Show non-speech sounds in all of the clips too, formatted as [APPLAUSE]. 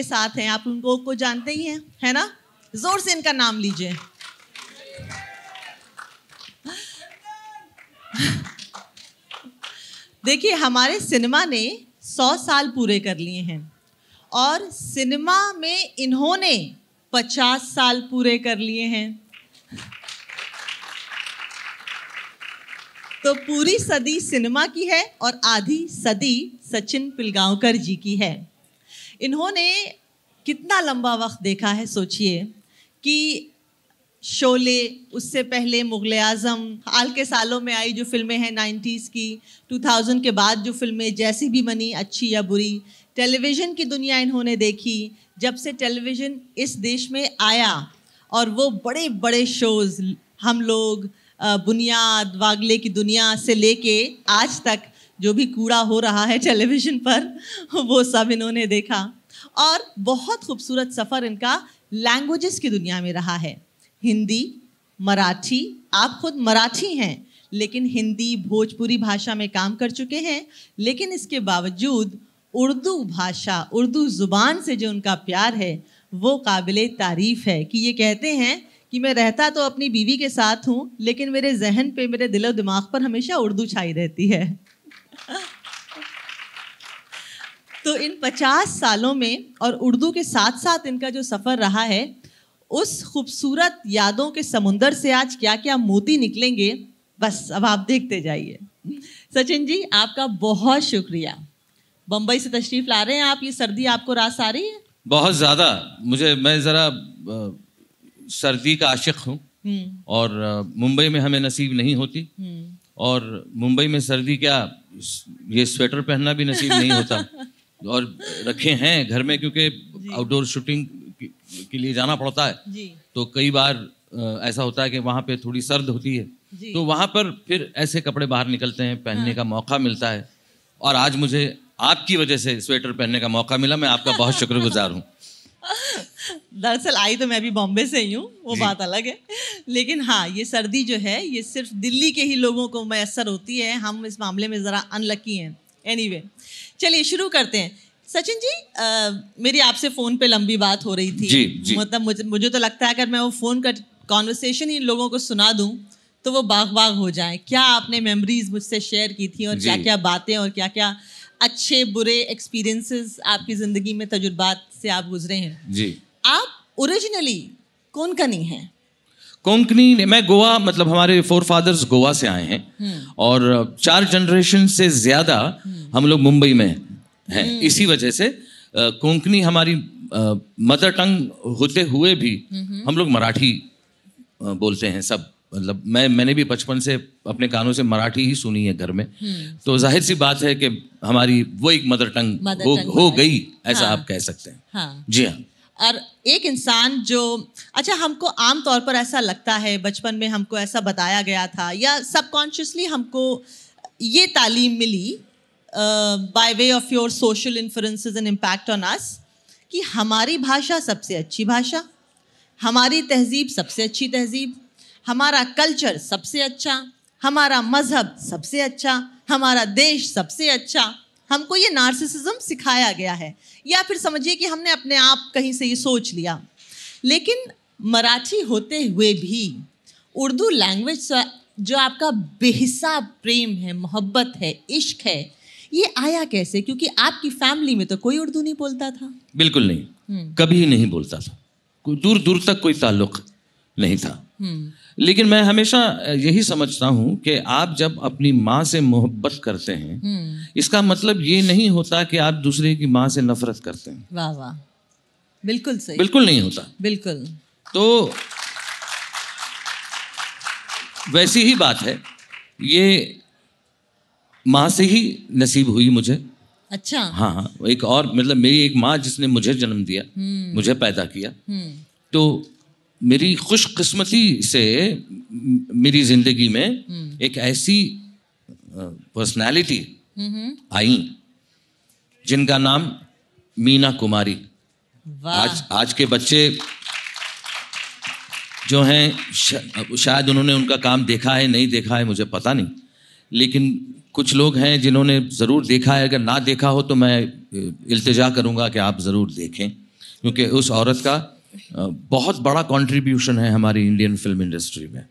के साथ हैं, आप उनको को जानते ही हैं, है ना? ज़ोर से इनका नाम लीजिए। देखिए, हमारे सिनेमा ने सौ साल पूरे कर लिए हैं और सिनेमा में इन्होंने पचास साल पूरे कर लिए हैं। तो पूरी सदी सिनेमा की है और आधी सदी सचिन पिलगांवकर जी की है। इन्होंने कितना लंबा वक्त देखा है, सोचिए, कि शोले, उससे पहले मुग़ल आज़म, हाल के सालों में आई जो फ़िल्में हैं नाइन्टीज़ की 2000 के बाद जो फ़िल्में जैसी भी बनी, अच्छी या बुरी, टेलीविज़न की दुनिया इन्होंने देखी, जब से टेलीविज़न इस देश में आया, और वो बड़े बड़े शोज़, हम लोग बुनियाद, वागले की दुनिया से लेके आज तक जो भी कूड़ा हो रहा है टेलीविज़न पर, वो सब इन्होंने देखा। और बहुत खूबसूरत सफ़र इनका लैंग्वेजेस की दुनिया में रहा है। हिंदी, मराठी, आप खुद मराठी हैं, लेकिन हिंदी, भोजपुरी भाषा में काम कर चुके हैं। लेकिन इसके बावजूद उर्दू भाषा, उर्दू ज़ुबान से जो उनका प्यार है, वो काबिल तारीफ़ है कि ये कहते हैं कि मैं रहता तो अपनी बीवी के साथ हूँ, लेकिन मेरे जहन पे, मेरे दिलो दिमाग पर हमेशा उर्दू छाई रहती है। तो इन पचास सालों में और उर्दू के साथ साथ इनका जो सफ़र रहा है उस खूबसूरत यादों के समुंदर से आज क्या क्या मोती निकलेंगे बस अब आप देखते जाइए। सचिन जी आपका बहुत शुक्रिया। बम्बई से तशरीफ़ ला रहे हैं आप ये सर्दी आपको रास आ रही है? बहुत ज़्यादा। मुझे मैं ज़रा सर्दी का आशिक हूँ। हम्म। और मुंबई में हमें नसीब नहीं होती। हम्म। और मुंबई में सर्दी क्या ये स्वेटर पहनना भी नसीब नहीं होता। और रखे हैं घर में क्योंकि आउटडोर शूटिंग के लिए जाना पड़ता है। जी। तो कई बार ऐसा होता है कि वहाँ पे थोड़ी सर्द होती है। तो वहाँ पर फिर ऐसे कपड़े बाहर निकलते हैं पहनने हाँ। का मौका मिलता है। और आज मुझे आपकी वजह से स्वेटर पहनने का मौका मिला मैं आपका बहुत [LAUGHS] शुक्रगुजार हूँ। दरअसल आई तो मैं भी बॉम्बे से ही हूँ वो बात अलग है। लेकिन हाँ ये सर्दी जो है ये सिर्फ़ दिल्ली के ही लोगों को मैसर होती है हम इस मामले में ज़रा अनलकी हैं। एनीवे anyway, चलिए शुरू करते हैं। सचिन जी आ, मेरी आपसे फ़ोन पे लंबी बात हो रही थी। जी, जी. मतलब मुझे मुझे तो लगता है अगर मैं वो फ़ोन का कॉन्वर्सेशन ही लोगों को सुना दूँ तो वो बाग बाग हो जाए। क्या आपने मेमोरीज मुझसे शेयर की थी और क्या क्या बातें और क्या क्या अच्छे बुरे एक्सपीरियंसेस आपकी ज़िंदगी में तजुर्बात से आप गुजरे हैं? जी। ओरिजिनली कनी हैं। कोंकणी मैं गोवा मतलब हमारे फोर फादर्स गोवा से आए हैं। हम्म। और चार जनरेशन से ज़्यादा हम्म। हम लोग मुंबई में हैं। हम्म। इसी वजह से कोंकणी हमारी मदर टंग होते हुए भी हम लोग मराठी बोलते हैं सब। मतलब मैं मैंने भी बचपन से अपने कानों से मराठी ही सुनी है घर में। तो ज़ाहिर सी बात है कि हमारी वो एक मदर टंग मदर हो, टंग हो गई ऐसा हाँ, आप कह सकते हैं। हाँ, जी हाँ। और एक इंसान जो अच्छा हमको आम तौर पर ऐसा लगता है, बचपन में हमको ऐसा बताया गया था, या सबकॉन्शियसली हमको ये तालीम मिली by way of your social influences and impact on us कि हमारी भाषा सबसे अच्छी भाषा, हमारी तहजीब सबसे अच्छी तहजीब, हमारा कल्चर सबसे अच्छा हमारा मज़हब सबसे अच्छा हमारा देश सबसे अच्छा। हमको ये नार्सिसिज्म सिखाया गया है। या फिर समझिए कि हमने अपने आप कहीं से ये सोच लिया। लेकिन मराठी होते हुए भी उर्दू लैंग्वेज जो आपका बेहिसाब प्रेम है मोहब्बत है इश्क है ये आया कैसे? क्योंकि आपकी फैमिली में तो कोई उर्दू नहीं बोलता था। बिल्कुल नहीं। हम्म। कभी नहीं बोलता था। दूर दूर तक कोई ताल्लुक नहीं था। लेकिन मैं हमेशा यही समझता हूँ कि आप जब अपनी माँ से मोहब्बत करते हैं हम्म। इसका मतलब ये नहीं होता कि आप दूसरे की माँ से नफरत करते हैं। वाह वाह। बिल्कुल सही। बिल्कुल नहीं होता। बिल्कुल। तो वैसी ही बात है। ये माँ से ही नसीब हुई मुझे। अच्छा। हाँ हाँ। एक और मतलब मेरी एक माँ जिसने मुझे जन्म दिया हम्म। मुझे पैदा किया। हम्म। तो मेरी खुशकस्मती से मेरी ज़िंदगी में हम्म। एक ऐसी पर्सनालिटी आई जिनका नाम मीना कुमारी। आज आज के बच्चे जो हैं शायद उन्होंने उनका काम देखा है नहीं देखा है मुझे पता नहीं। लेकिन कुछ लोग हैं जिन्होंने ज़रूर देखा है अगर ना देखा हो तो मैं इल्तजा करूँगा कि आप ज़रूर देखें क्योंकि उस औरत का बहुत बड़ा कंट्रीब्यूशन है हमारी इंडियन फ़िल्म इंडस्ट्री में।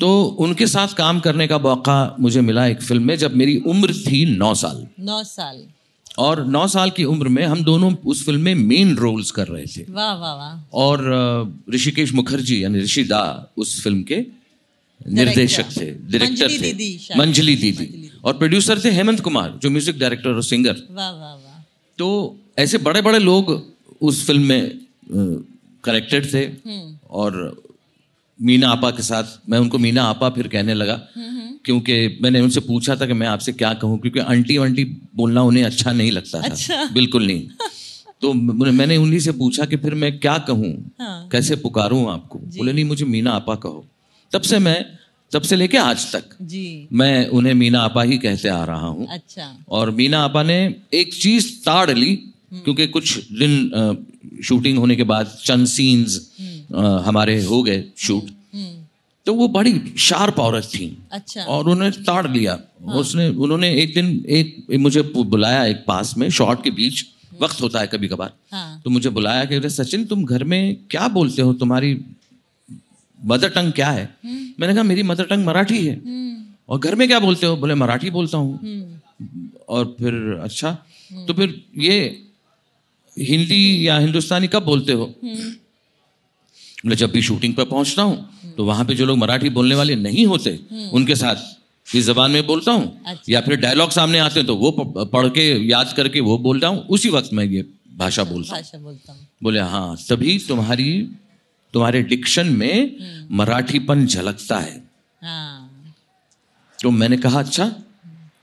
तो उनके साथ काम करने का मौका मुझे मिला एक फ़िल्म में जब मेरी उम्र थी नौ साल। नौ साल। और नौ साल की उम्र में हम दोनों उस फ़िल्म में मेन रोल्स कर रहे थे। वाह वाह वाह। और ऋषिकेश मुखर्जी यानी ऋषि दा उस फ़िल्म के निर्देशक थे डायरेक्टर थे। मंजली दीदी। और प्रोड्यूसर थे हेमंत कुमार जो म्यूज़िक डायरेक्टर और सिंगर वाह वाह वाह। तो ऐसे बड़े बड़े लोग उस फ़िल्म में कनेक्टेड थे और मीना आपा के साथ मैं उनको मीना आपा फिर कहने लगा क्योंकि मैंने उनसे पूछा था कि मैं आपसे क्या कहूँ क्योंकि आंटी वंटी बोलना उन्हें अच्छा नहीं लगता था। अच्छा। बिल्कुल नहीं। तो मैंने उन्हीं से पूछा कि फिर मैं क्या कहूँ? हाँ। कैसे पुकारूँ आपको? बोले नहीं मुझे मीना आपा कहो। तब से मैं तब से लेके आज तक जी। मैं उन्हें मीना आपा ही कहते आ रहा हूँ। अच्छा। और मीना आपा ने एक चीज़ ताड़ ली क्योंकि कुछ दिन शूटिंग होने के बाद चंद सीन्स हमारे हो गए शूट हम्म। तो वो बड़ी शार्प औरत थी। अच्छा। और उन्होंने ताड़ लिया। हाँ। उसने उन्होंने एक दिन एक मुझे बुलाया एक पास में शॉर्ट के बीच वक्त होता है कभी कभार हाँ। तो मुझे बुलाया कि "अरे सचिन तुम घर में क्या बोलते हो? तुम्हारी मदर टंग क्या है? मैंने कहा मेरी मदर टंग मराठी है। और घर में क्या बोलते हो? बोले मराठी बोलता हूँ। और फिर अच्छा। तो फिर ये हिंदी या हिंदुस्तानी कब बोलते हो? बोले जब भी शूटिंग पर पहुँचता हूँ तो वहाँ पे जो लोग मराठी बोलने वाले नहीं होते उनके साथ इस जबान में बोलता हूँ या फिर डायलॉग सामने आते हैं तो वो पढ़ के याद करके वो बोलता हूँ उसी वक्त मैं ये भाषा बोलता हूँ। भाषा बोलता हूँ। बोले हाँ तभी तुम्हारी तुम्हारे डिक्शन में मराठीपन झलकता है। हाँ। तो मैंने कहा अच्छा।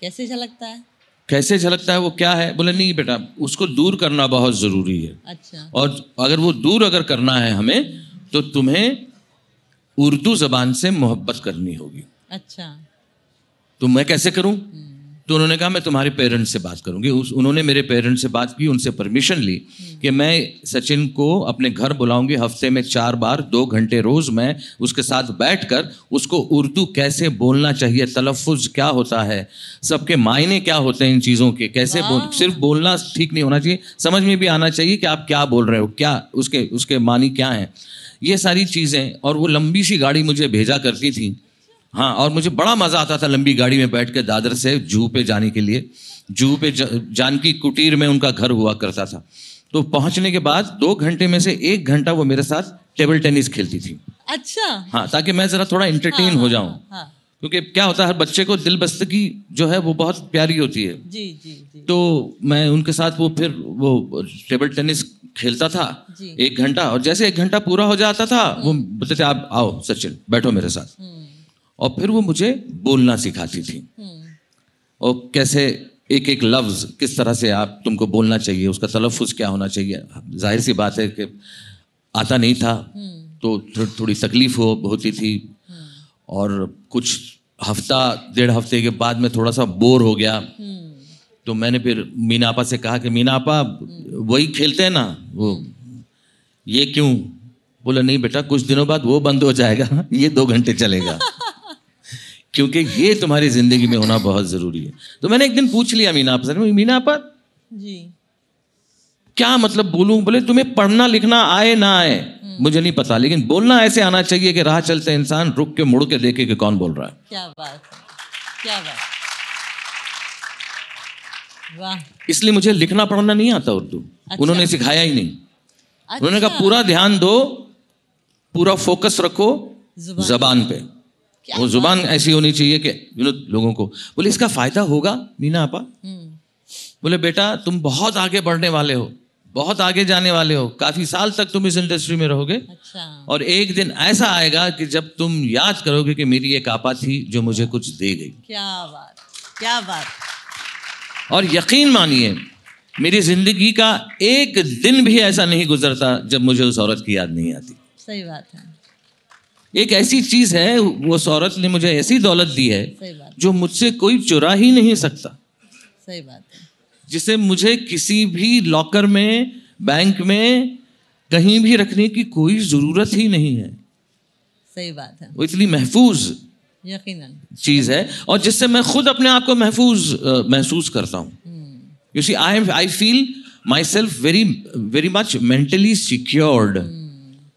कैसे झलकता है? कैसे झलकता है वो क्या है? बोले नहीं बेटा उसको दूर करना बहुत ज़रूरी है। अच्छा। और अगर वो दूर अगर करना है हमें तो तुम्हें उर्दू जबान से मोहब्बत करनी होगी। अच्छा। तो मैं कैसे करूँ? तो उन्होंने कहा मैं तुम्हारे पेरेंट्स से बात करूँगी। उस उन्होंने मेरे पेरेंट्स से बात की उनसे परमिशन ली कि मैं सचिन को अपने घर बुलाऊँगी हफ़्ते में चार बार दो घंटे रोज मैं उसके साथ बैठकर उसको उर्दू कैसे बोलना चाहिए तलफ़ुज़ क्या होता है सबके मायने क्या होते हैं इन चीज़ों के कैसे बोल सिर्फ़ बोलना ठीक नहीं होना चाहिए समझ में भी आना चाहिए कि आप क्या बोल रहे हो क्या उसके उसके मानी क्या हैं। ये सारी चीज़ें और वो लंबी सी गाड़ी मुझे भेजा करती थी। हाँ और मुझे बड़ा मज़ा आता था लंबी गाड़ी में बैठ के दादर से जू पे जाने के लिए। जू पे ज- जानकी कुटीर में उनका घर हुआ करता था। तो पहुँचने के बाद दो घंटे में से एक घंटा वो मेरे साथ टेबल टेनिस खेलती थी। अच्छा। हाँ ताकि मैं जरा थोड़ा इंटरटेन हाँ, हो जाऊँ। हाँ क्योंकि क्या होता है हर बच्चे को दिल बस्तगी जो है वो बहुत प्यारी होती है। जी जी जी। तो मैं उनके साथ वो फिर वो टेबल टेनिस खेलता था। एक घंटा और जैसे एक घंटा पूरा हो जाता था वो बोलते थे आप आओ सचिन बैठो मेरे साथ। हम्म। और फिर वो मुझे बोलना सिखाती थी। हम्म। और कैसे एक एक लफ्ज किस तरह से आप तुमको बोलना चाहिए उसका तलफ़ुज़ क्या होना चाहिए? ज़ाहिर सी बात है कि आता नहीं था तो थो, थोड़ी तकलीफ़ हो होती थी। और कुछ हफ़्ता डेढ़ हफ़्ते के बाद में थोड़ा सा बोर हो गया। तो मैंने फिर मीना आपा से कहा कि मीना आपा वही खेलते हैं ना? वो ये क्यों? बोला नहीं बेटा कुछ दिनों बाद वो बंद हो जाएगा [LAUGHS] ये दो घंटे चलेगा। [LAUGHS] क्योंकि ये तुम्हारी ज़िंदगी में होना बहुत ज़रूरी है। तो मैंने एक दिन पूछ लिया मीना आपा से मीना आपा जी। क्या मतलब बोलूँ? बोले तुम्हें पढ़ना लिखना आए ना आए मुझे नहीं पता लेकिन बोलना ऐसे आना चाहिए कि राह चलते इंसान रुक के मुड़ के देखे कि कौन बोल रहा है। क्या बात क्या बात वाह। इसलिए मुझे लिखना पढ़ना नहीं आता उर्दू। अच्छा। उन्होंने सिखाया ही नहीं। अच्छा। उन्होंने कहा पूरा ध्यान दो पूरा फोकस रखो ज़ुबान। जबान पे। वो ज़ुबान ऐसी होनी चाहिए कि यू नो लोगों को। बोले इसका फ़ायदा होगा? मीना आपा? हम्म। बोले बेटा तुम बहुत आगे बढ़ने वाले हो बहुत आगे जाने वाले हो काफ़ी साल तक तुम इस इंडस्ट्री में रहोगे। अच्छा। और एक दिन ऐसा आएगा कि जब तुम याद करोगे कि मेरी एक आपा थी जो मुझे कुछ दे गई। क्या बात क्या बात। और यकीन मानिए मेरी ज़िंदगी का एक दिन भी ऐसा नहीं गुजरता जब मुझे उस औरत की याद नहीं आती। सही बात है। एक ऐसी चीज़ है वो उस औरत ने मुझे ऐसी दौलत दी है जो मुझसे कोई चुरा ही नहीं सकता। सही बात है। जिसे मुझे किसी भी लॉकर में बैंक में कहीं भी रखने की कोई ज़रूरत ही नहीं है। सही बात है। वो इतनी महफूज यकीनन। चीज़ है और जिससे मैं खुद अपने आप को महफूज महसूस करता हूँ। You see I I feel myself very very much mentally secured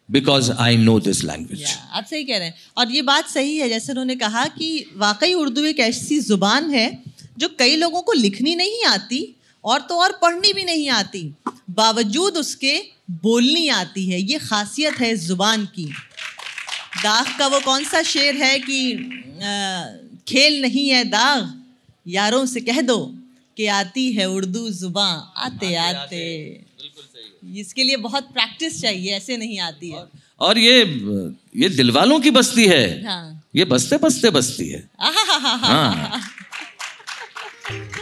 because I know this language आप सही कह रहे हैं। और ये बात सही है जैसे उन्होंने कहा कि वाकई उर्दू एक ऐसी ज़ुबान है जो कई लोगों को लिखनी नहीं आती और तो और पढ़नी भी नहीं आती। बावजूद उसके बोलनी आती है। ये खासियत है इस ज़ुबान की। दाग का वो कौन सा शेर है कि आ, खेल नहीं है दाग? यारों से कह दो कि आती है उर्दू ज़ुबान। आते आते, आते। इसके लिए बहुत प्रैक्टिस चाहिए ऐसे नहीं आती है। और ये ये दिलवालों की बस्ती है। हाँ। ये बसते बसते बस्ती है हाँ। [LAUGHS]